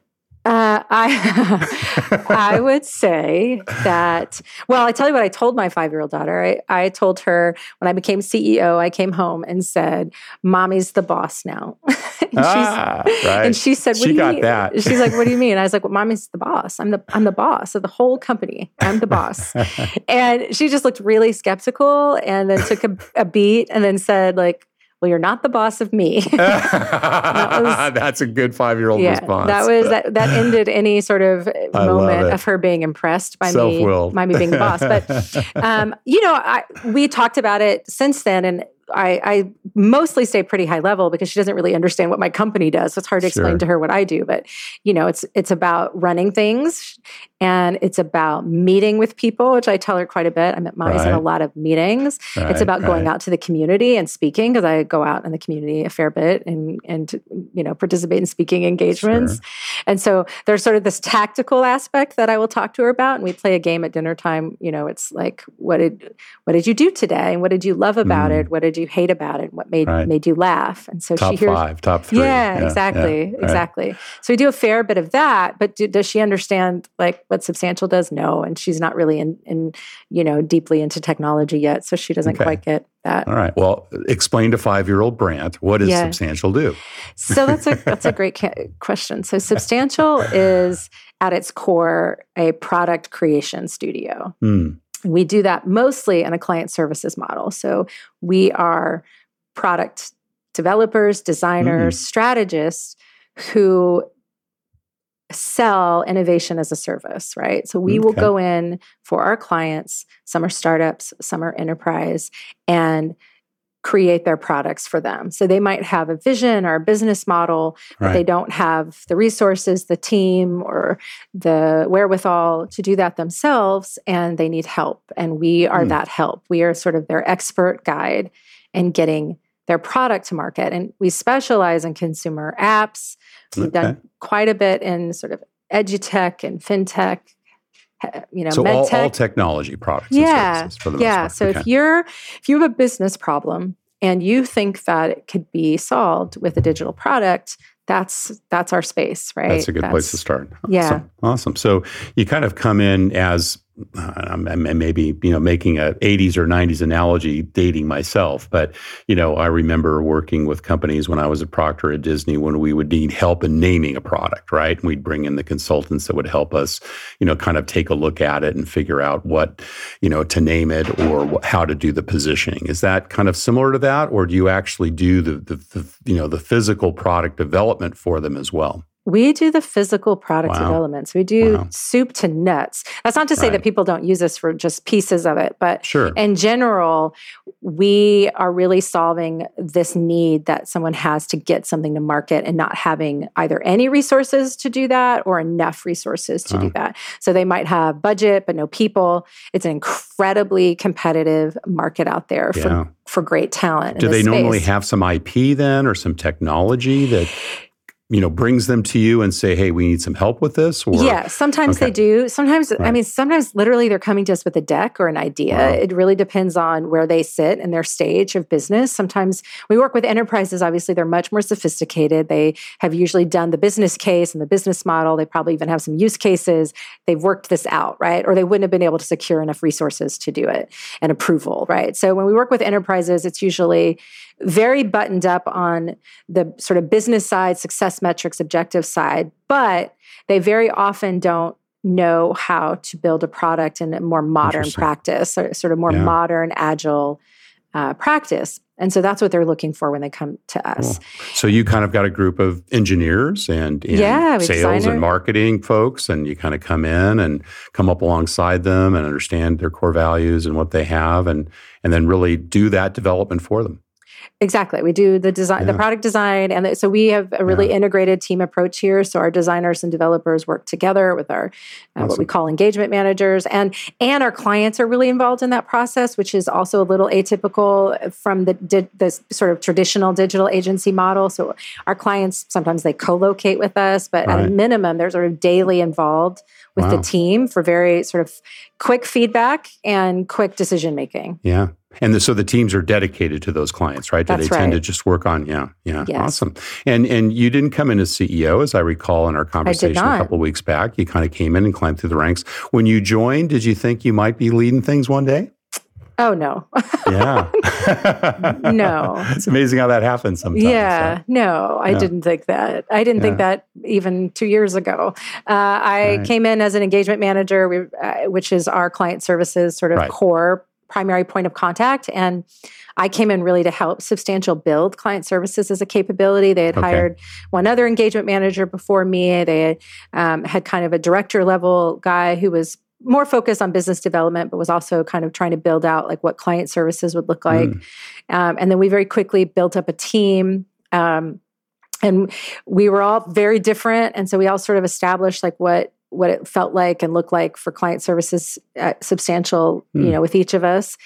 [SPEAKER 2] Uh, I I would say that. Well, I tell you what. I told my five year old daughter. I, I told her when I became CEO. I came home and said, "Mommy's the boss now." and, ah, right. and she said, "What
[SPEAKER 1] she
[SPEAKER 2] do you
[SPEAKER 1] got
[SPEAKER 2] mean?"
[SPEAKER 1] that.
[SPEAKER 2] She's like, "What do you mean?" I was like, "Well, mommy's the boss. I'm the I'm the boss of the whole company. I'm the boss." and she just looked really skeptical, and then took a, a beat, and then said, "Like." well, you're not the boss of me.
[SPEAKER 1] that was, That's a good five year old yeah, response.
[SPEAKER 2] That was that that ended any sort of moment of her being impressed by Self-willed. me, by me being the boss. But um, you know, I, we talked about it since then, and I, I, mostly stay pretty high level because she doesn't really understand what my company does. So it's hard to explain sure. to her what I do. But you know, it's it's about running things and it's about meeting with people, which I tell her quite a bit. I'm at Mommy's right. in a lot of meetings. Right, it's about right. going out to the community and speaking because I go out in the community a fair bit and and you know participate in speaking engagements. Sure. And so there's sort of this tactical aspect that I will talk to her about, and we play a game at dinner time. You know, it's like what did what did you do today, and what did you love about mm. it? What did you hate about it? What made made you laugh? And so
[SPEAKER 1] top
[SPEAKER 2] she hears
[SPEAKER 1] five, top three.
[SPEAKER 2] Yeah, yeah exactly, yeah, exactly. So we do a fair bit of that, but do, does she understand like what substantial does no and she's not really in, in you know deeply into technology yet so she doesn't okay. quite get that
[SPEAKER 1] all right well explain to five year old Brad what does yeah. substantial do
[SPEAKER 2] so that's a that's a great ca- question so substantial is at its core a product creation studio mm. We do that mostly in a client services model so we are product developers designers mm. strategists who sell innovation as a service, right? So we okay. will go in for our clients, some are startups, some are enterprise, and create their products for them. So they might have a vision or a business model, but right. they don't have the resources, the team, or the wherewithal to do that themselves, and they need help. And we are hmm. that help. We are sort of their expert guide in getting their product to market. And we specialize in consumer apps. We've okay. done quite a bit in sort of edutech and fintech. You know,
[SPEAKER 1] so all, all, technology products.
[SPEAKER 2] Yeah, yeah. So okay. if you're if you have a business problem and you think that it could be solved with a digital product, that's that's our space, right?
[SPEAKER 1] That's a good
[SPEAKER 2] that's,
[SPEAKER 1] place to start.
[SPEAKER 2] Yeah,
[SPEAKER 1] awesome. awesome. So you kind of come in as uh, maybe you know making a 80s or 90s analogy dating myself but you know i remember working with companies when i was a proctor at disney when we would need help in naming a product right? And we'd bring in the consultants that would help us you know kind of take a look at it and figure out what you know to name it or how to do the positioning. Is that kind of similar to that or do you actually do the, the, the you know the physical product development for them as well
[SPEAKER 2] we do the physical product wow. developments. We do wow. soup to nuts. That's not to say right. that people don't use us for just pieces of it, but
[SPEAKER 1] sure.
[SPEAKER 2] in general, we are really solving this need that someone has to get something to market and not having either any resources to do that or enough resources to do that. So they might have budget but no people. It's an incredibly competitive market out there yeah. for for great talent.
[SPEAKER 1] Do they
[SPEAKER 2] space.
[SPEAKER 1] normally have some IP then or some technology that you know brings them to you and say hey we need some help with this
[SPEAKER 2] or yeah sometimes okay. they do. Sometimes right. i mean sometimes literally they're coming to us with a deck or an idea. Wow. it really depends on where they sit and their stage of business. Sometimes we work with enterprises obviously they're much more sophisticated. They have usually done the business case and the business model. They probably even have some use cases. They've worked this out right? Or they wouldn't have been able to secure enough resources to do it and approval right? So when we work with enterprises it's usually very buttoned up on the sort of business side, success metrics, objective side, but they very often don't know how to build a product in a more modern practice, sort of more yeah. modern, agile uh, practice. And so that's what they're looking for when they come to us.
[SPEAKER 1] Cool. So you kind of got a group of engineers and, and yeah, sales and marketing folks, and you kind of come in and come up alongside them and understand their core values and what they have, and and then really do that development for them.
[SPEAKER 2] Exactly. We do the design, yeah. the product design, and the, so we have a really yeah. integrated team approach here. So our designers and developers work together with our uh, awesome. what we call engagement managers, and and our clients are really involved in that process, which is also a little atypical from the di- the sort of traditional digital agency model. So our clients sometimes they co-locate with us, but right. at a minimum, they're sort of daily involved with wow. the team for very sort of quick feedback and quick decision making.
[SPEAKER 1] Yeah. And the, so the teams are dedicated to those clients, right? Do That's they tend to just work on? Yeah, yeah, yes. awesome. And and you didn't come in as CEO, as I recall in our conversation a couple weeks back. You kind of came in and climbed through the ranks. When you joined, did you think you might be leading things one day?
[SPEAKER 2] Oh no.
[SPEAKER 1] yeah.
[SPEAKER 2] no.
[SPEAKER 1] It's amazing how that happens sometimes.
[SPEAKER 2] Yeah. No, I yeah. didn't think that. I didn't yeah. think that even two years ago. Uh, I right. came in as an engagement manager, uh, which is our client services sort of right. core primary point of contact. And I came in really to help Substantial build client services as a capability. They had okay. hired one other engagement manager before me. They had, um, had kind of a director level guy who was more focused on business development, but was also kind of trying to build out like what client services would look like. Mm. Um, and then we very quickly built up a team. Um, and we were all very different. And so we all sort of established like what what it felt like and looked like for client services substantial mm. you hmm. know with each of us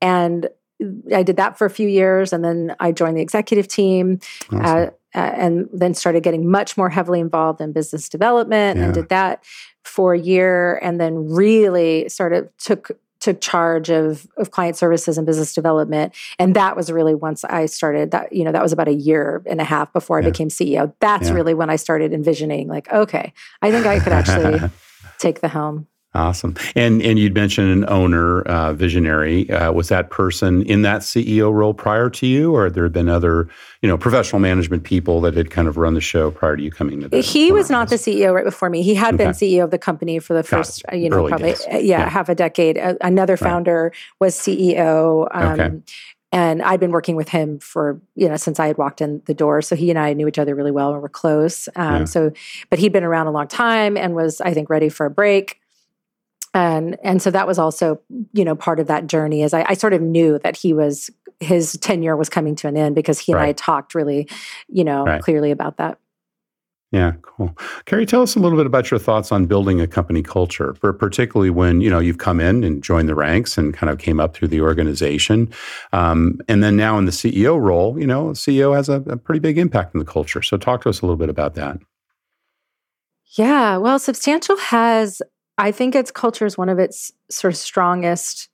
[SPEAKER 2] and i did that for a few years and then i joined the executive team awesome. uh, uh, and then started getting much more heavily involved in business development yeah. and did that for a year and then really sort of took took charge of of client services and business development. And that was really once i started that you know that was about a year and a half before i became ceo that's yeah. really when i started envisioning like okay i think i could actually take the helm
[SPEAKER 1] Awesome. And and you'd mentioned an owner, uh, visionary. Uh, was that person in that CEO role prior to you, or there had been other, you know, professional management people that had kind of run the show prior to you coming to
[SPEAKER 2] the He was not the CEO right before me. He had okay. been CEO of the company for the first, uh, you know, Early probably yeah, yeah, half a decade. another founder right. was CEO. Um, okay and I'd been working with him for you know since I had walked in the door. So he and I knew each other really well and were close. Um, yeah. So, but he'd been around a long time and was I think ready for a break and and so that was also you know part of that journey is I, I, sort of knew that he was his tenure was coming to an end because he and I talked really you know right. clearly about that.
[SPEAKER 1] Yeah, cool. Carrie, tell us a little bit about your thoughts on building a company culture, particularly when you know you've come in and joined the ranks and kind of came up through the organization, um, and then now in the CEO role, you know, CEO has a, a pretty big impact on the culture. So, talk to us a little bit about that.
[SPEAKER 2] Yeah, well, Substantial has I think its culture is one of its sort of strongest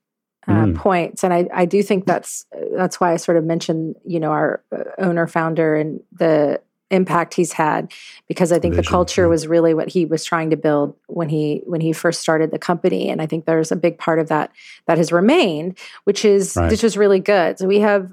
[SPEAKER 2] uh, mm. points, and I, I do think that's that's why I sort of mentioned you know our uh, owner founder and the impact he's had because I think Vision, the culture yeah. was really what he was trying to build when he when he first started the company and I think there's a big part of that that has remained which is right. which is really good. So we have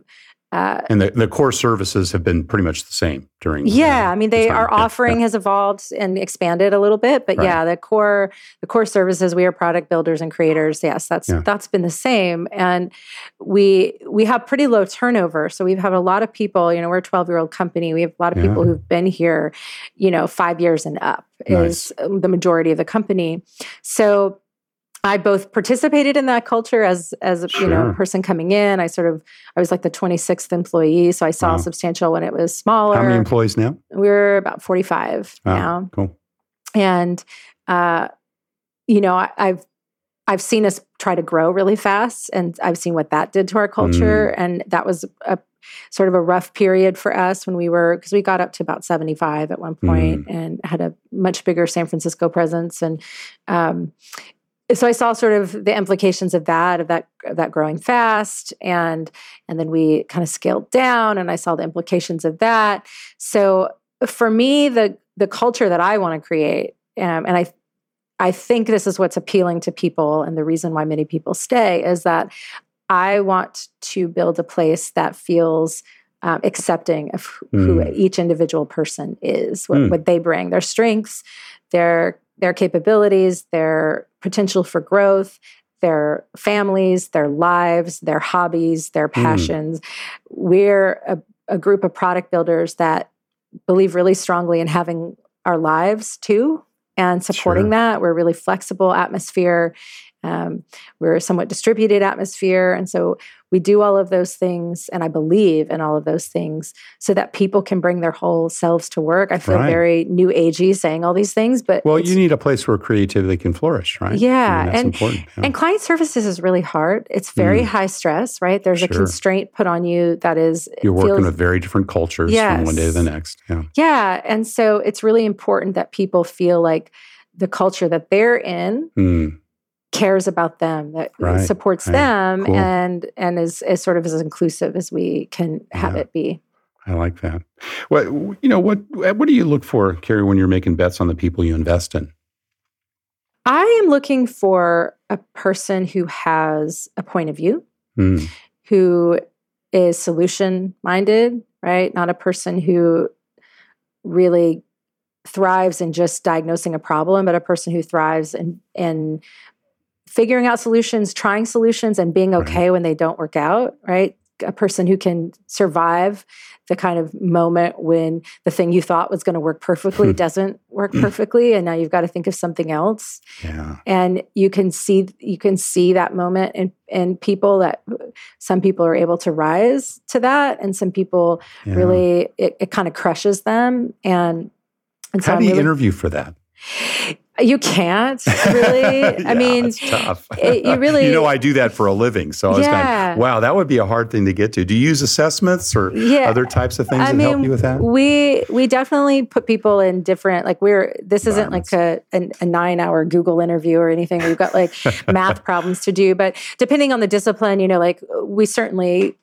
[SPEAKER 1] uh, and the, the core services have been pretty much the same during.
[SPEAKER 2] Yeah, I mean, they our offering yeah. has evolved and expanded a little bit, but right. yeah, the core the core services we are product builders and creators. Yes, that's yeah. that's been the same, and we we have pretty low turnover. So we've had a lot of people. You know, we're a twelve year old company. We have a lot of people who've been here, you know, five years and up nice. is the majority of the company. So I both participated in that culture as as sure. you know a person coming in. I sort of I was like the 26th employee, so I saw wow. substantial when it was smaller.
[SPEAKER 1] How many employees now?
[SPEAKER 2] We're about 45 wow. now.
[SPEAKER 1] Cool.
[SPEAKER 2] And uh, you know, I, I've I've seen us try to grow really fast, and I've seen what that did to our culture, mm. and that was a sort of a rough period for us when we were because we got up to about 75 at one point
[SPEAKER 1] Mm.
[SPEAKER 2] and had a much bigger San Francisco presence and um, so I saw sort of the implications of that of that of that growing fast and and then we kind of scaled down and I saw the implications of that so for me the the culture that I want to create um, and I I think this is what's appealing to people and the reason why many people stay is that I want to build a place that feels um, accepting of who
[SPEAKER 1] Mm.
[SPEAKER 2] each individual person is, what,
[SPEAKER 1] Mm.
[SPEAKER 2] what they bring, their strengths, their their capabilities, their potential for growth, their families, their lives, their hobbies, their passions. We're a, a group of product builders that believe really strongly in having our lives too and supporting
[SPEAKER 1] Sure.
[SPEAKER 2] that. We're a really flexible atmosphere. Um, we're a somewhat distributed atmosphere. And so we do all of those things. And I believe in all of those things so that people can bring their whole selves to work. I feel
[SPEAKER 1] Right.
[SPEAKER 2] very new agey saying all these things, but
[SPEAKER 1] Well, you need a place where creativity can flourish, right? I
[SPEAKER 2] Yeah,
[SPEAKER 1] mean, that's
[SPEAKER 2] and-
[SPEAKER 1] important. yeah.
[SPEAKER 2] and client services is really hard. It's very
[SPEAKER 1] Mm.
[SPEAKER 2] high stress, right? There's a constraint put on you that is
[SPEAKER 1] You're working
[SPEAKER 2] feels-
[SPEAKER 1] with very different cultures from one day to the next. Yeah.
[SPEAKER 2] Yeah. And so it's really important that people feel like the culture that they're in
[SPEAKER 1] Mm.
[SPEAKER 2] Cares about them, that
[SPEAKER 1] Right,
[SPEAKER 2] supports
[SPEAKER 1] right.
[SPEAKER 2] them
[SPEAKER 1] Cool.
[SPEAKER 2] and and is, is sort of as inclusive as we can have
[SPEAKER 1] Yeah.
[SPEAKER 2] it be.
[SPEAKER 1] I like that. What you know? What what do you look for, Carrie, when you're making bets on the people you invest in?
[SPEAKER 2] I am looking for a person who has a point of view,
[SPEAKER 1] Mm.
[SPEAKER 2] who is solution minded, right? Not a person who really thrives in just diagnosing a problem, but a person who thrives in in figuring out solutions, trying solutions, and being
[SPEAKER 1] Right.
[SPEAKER 2] okay when they don't work out, right? A person who can survive the kind of moment when the thing you thought was going to work perfectly doesn't work perfectly, and now you've got to think of something else
[SPEAKER 1] Yeah.
[SPEAKER 2] and you can see you can see that moment in in people that some people are able to rise to that and some people
[SPEAKER 1] yeah.
[SPEAKER 2] really it, it kind of crushes them and and so
[SPEAKER 1] How do you
[SPEAKER 2] really-
[SPEAKER 1] interview for that?
[SPEAKER 2] You can't really
[SPEAKER 1] Yeah,
[SPEAKER 2] i mean
[SPEAKER 1] it's tough.
[SPEAKER 2] it- you really-
[SPEAKER 1] you know, I do that for a living, so I was
[SPEAKER 2] Yeah.
[SPEAKER 1] going, wow, that would be a hard thing to get to. Do you use assessments or
[SPEAKER 2] Yeah.
[SPEAKER 1] other types of things
[SPEAKER 2] I
[SPEAKER 1] that
[SPEAKER 2] mean,
[SPEAKER 1] help you with that?
[SPEAKER 2] we we definitely put people in different like we're this isn't like a, a, a nine hour Google interview or anything. We've got like math problems to do, but depending on the discipline, you know, like we certainly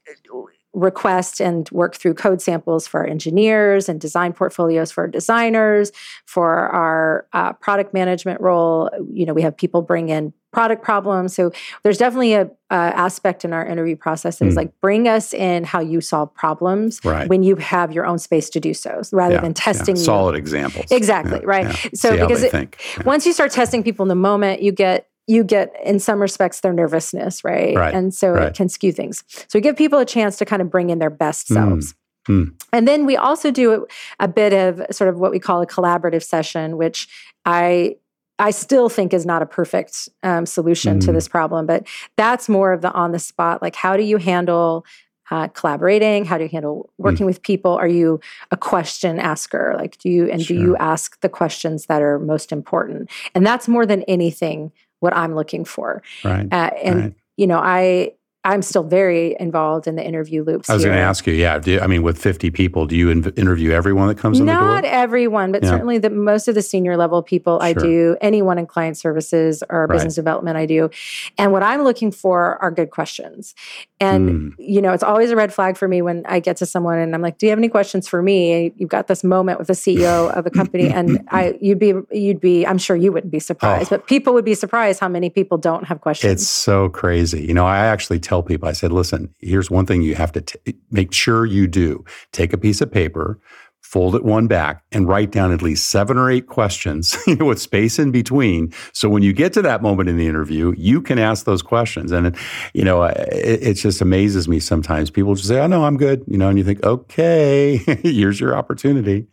[SPEAKER 2] request and work through code samples for our engineers and design portfolios for our designers for our uh, product management role you know we have people bring in product problems so there's definitely a, a aspect in our interview process that is
[SPEAKER 1] Hmm.
[SPEAKER 2] like bring us in how you solve problems
[SPEAKER 1] Right.
[SPEAKER 2] when you have your own space to do so rather
[SPEAKER 1] Yeah,
[SPEAKER 2] than
[SPEAKER 1] yeah.
[SPEAKER 2] testing you.
[SPEAKER 1] solid examples.
[SPEAKER 2] Exactly,
[SPEAKER 1] Yeah,
[SPEAKER 2] right.
[SPEAKER 1] yeah.
[SPEAKER 2] So because it-.
[SPEAKER 1] Yeah.
[SPEAKER 2] once you start testing people in the moment you get you get in some respects their nervousness right,
[SPEAKER 1] Right,
[SPEAKER 2] and so
[SPEAKER 1] right.
[SPEAKER 2] it can skew things so we give people a chance to kind of bring in their best
[SPEAKER 1] Mm,
[SPEAKER 2] selves
[SPEAKER 1] mm.
[SPEAKER 2] and then we also do a bit of sort of what we call a collaborative session which i I still think is not a perfect um, solution to
[SPEAKER 1] Mm.
[SPEAKER 2] this problem, but that's more of the on the spot. Like, how do you handle uh, collaborating? How do you handle
[SPEAKER 1] Mm.
[SPEAKER 2] working with people? Are you a question asker? Like, do you and do you ask the questions that are most important? And that's more than anything what I'm looking for.
[SPEAKER 1] Right.
[SPEAKER 2] Uh, and
[SPEAKER 1] right.
[SPEAKER 2] you know, I I'm still very involved in the interview loops.
[SPEAKER 1] I was going to ask you, yeah. Do, I mean, with 50 people, do you inv- interview everyone that comes in the
[SPEAKER 2] Not
[SPEAKER 1] door?
[SPEAKER 2] everyone, but
[SPEAKER 1] Yeah.
[SPEAKER 2] certainly the most of the senior level people I do. Anyone in client services or
[SPEAKER 1] Right.
[SPEAKER 2] business development I do. And what I'm looking for are good questions. And
[SPEAKER 1] Mm.
[SPEAKER 2] you know, it's always a red flag for me when I get to someone and I'm like, "Do you have any questions for me?" You've got this moment with the CEO of a company, and I, you'd be, you'd be, I'm sure you wouldn't be surprised,
[SPEAKER 1] Oh.
[SPEAKER 2] but people would be surprised how many people don't have questions.
[SPEAKER 1] It's so crazy. You know, I actually tell people, I said, listen, here's one thing you have to t- make sure you do take a piece of paper, fold it one back, and write down at least seven or eight questions, you know, with space in between. So when you get to that moment in the interview, you can ask those questions. And, you know, it, it just amazes me sometimes. People just say, oh, no, I'm good. You know, and you think, okay, here's your opportunity.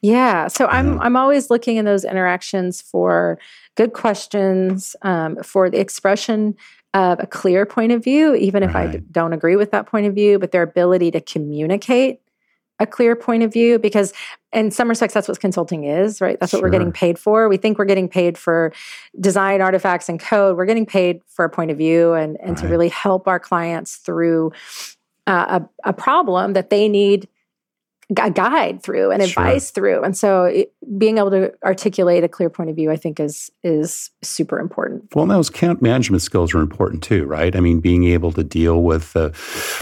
[SPEAKER 2] Yeah. So I'm. I'm always looking in those interactions for good questions, um, for the expression of a clear point of view, even if I d-
[SPEAKER 1] Right.
[SPEAKER 2] don't agree with that point of view, but their ability to communicate a clear point of view because in some respects that's what consulting is right? That's what we're getting paid for. We think we're getting paid for design artifacts and code. We're getting paid for a point of view and and to really help our clients through uh, a, a problem that they need a guide through and advice sure. through. And so it, being able to articulate a clear point of view, I think is is super important.
[SPEAKER 1] Well, those account management skills are important too, right? I mean, being able to deal with the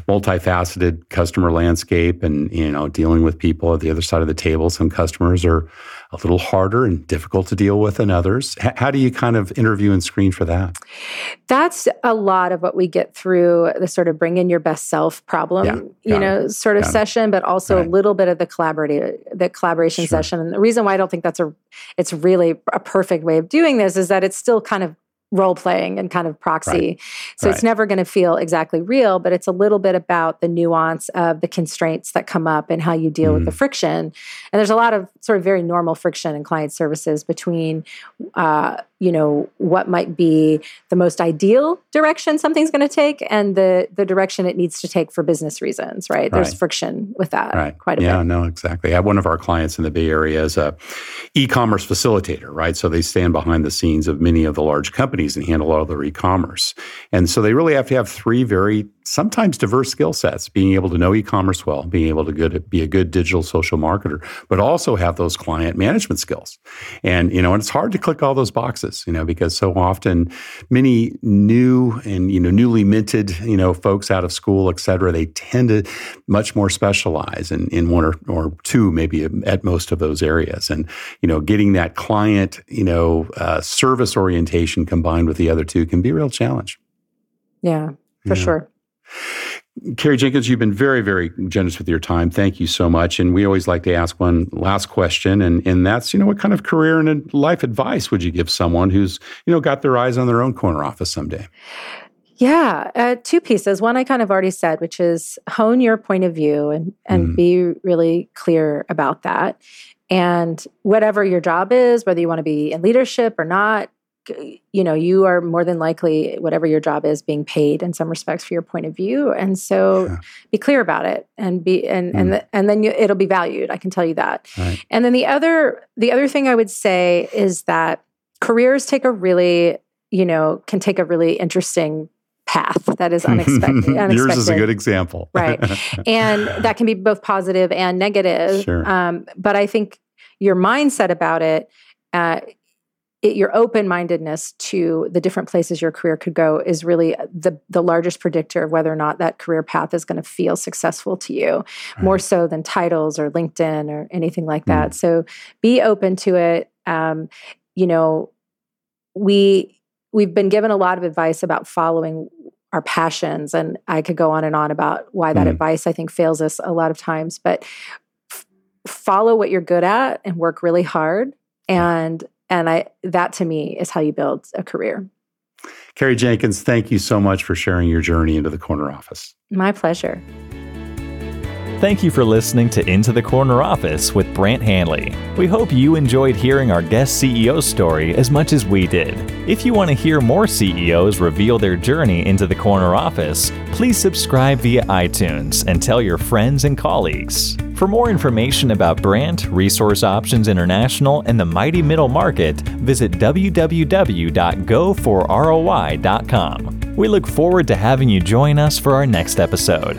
[SPEAKER 1] multifaceted customer landscape and, you know, dealing with people at the other side of the table. Some customers are a little harder and difficult to deal with than others. H- how do you kind of interview and screen for that?
[SPEAKER 2] That's a lot of what we get through the sort of bring in your best self problem, yeah, you know, it. sort of got session, it. but also right. a little bit of the collaborative, the collaboration sure. session. And the reason why I don't think that's a, it's really a perfect way of doing this is that it's still kind of role playing and kind of proxy. Right. So right. it's never going to feel exactly real, but it's a little bit about the nuance of the constraints that come up and how you deal mm. with the mm. friction. And there's a lot of sort of very normal friction in client services between uh, you know what might be the most ideal direction something's going to take and the the direction it needs to take for business reasons right, right. there's friction with that right. quite a
[SPEAKER 1] yeah,
[SPEAKER 2] bit yeah
[SPEAKER 1] no exactly I one of our clients in the bay area is a e-commerce facilitator right so they stand behind the scenes of many of the large companies and handle all their e-commerce and so they really have to have three very sometimes diverse skill sets, being able to know e-commerce well, being able to good, be a good digital social marketer, but also have those client management skills. And, you know, and it's hard to click all those boxes, you know, because so often many new and, you know, newly minted, you know, folks out of school, et cetera, they tend to much more specialize in, in one or, or two, maybe at most of those areas. And, you know, getting that client, you know, uh, service orientation combined with the other two can be a real challenge.
[SPEAKER 2] Yeah, for yeah. sure.
[SPEAKER 1] Carrie Jenkins, you've been very, very generous with your time. Thank you so much. And we always like to ask one last question, and, and that's, you know, what kind of career and life advice would you give someone who's, you know, got their eyes on their own corner office someday?
[SPEAKER 2] Yeah, uh, two pieces. One I kind of already said, which is hone your point of view and and mm. be really clear about that. And whatever your job is, whether you want to be in leadership or not, you know you are more than likely whatever your job is being paid in some respects for your point of view and so yeah. be clear about it and be and mm. and the, and then you, it'll be valued i can tell you that right. and then the other the other thing i would say is that careers take a really you know can take a really interesting path that is unexpected. unexpected.
[SPEAKER 1] Yours is a good example.
[SPEAKER 2] right. And that can be both positive and negative. Sure. Um, but I think your mindset about it uh, it, your open-mindedness to the different places your career could go is really the the largest predictor of whether or not that career path is going to feel successful to you right. more so than titles or linkedin or anything like that mm. so be open to it um, you know we we've been given a lot of advice about following our passions and i could go on and on about why that mm. advice i think fails us a lot of times but f- follow what you're good at and work really hard and and I that to me is how you build a career.
[SPEAKER 1] Carrie Jenkins, thank you so much for sharing your journey into the corner office.
[SPEAKER 2] My pleasure.
[SPEAKER 3] Thank you for listening to Into the Corner Office with Brad Handley. We hope you enjoyed hearing our guest CEO story as much as we did. If you want to hear more CEOs reveal their journey into the corner office, please subscribe via iTunes and tell your friends and colleagues. For more information about Brad, Resource Options International, and the mighty middle market, visit www.go4roi.com. We look forward to having you join us for our next episode.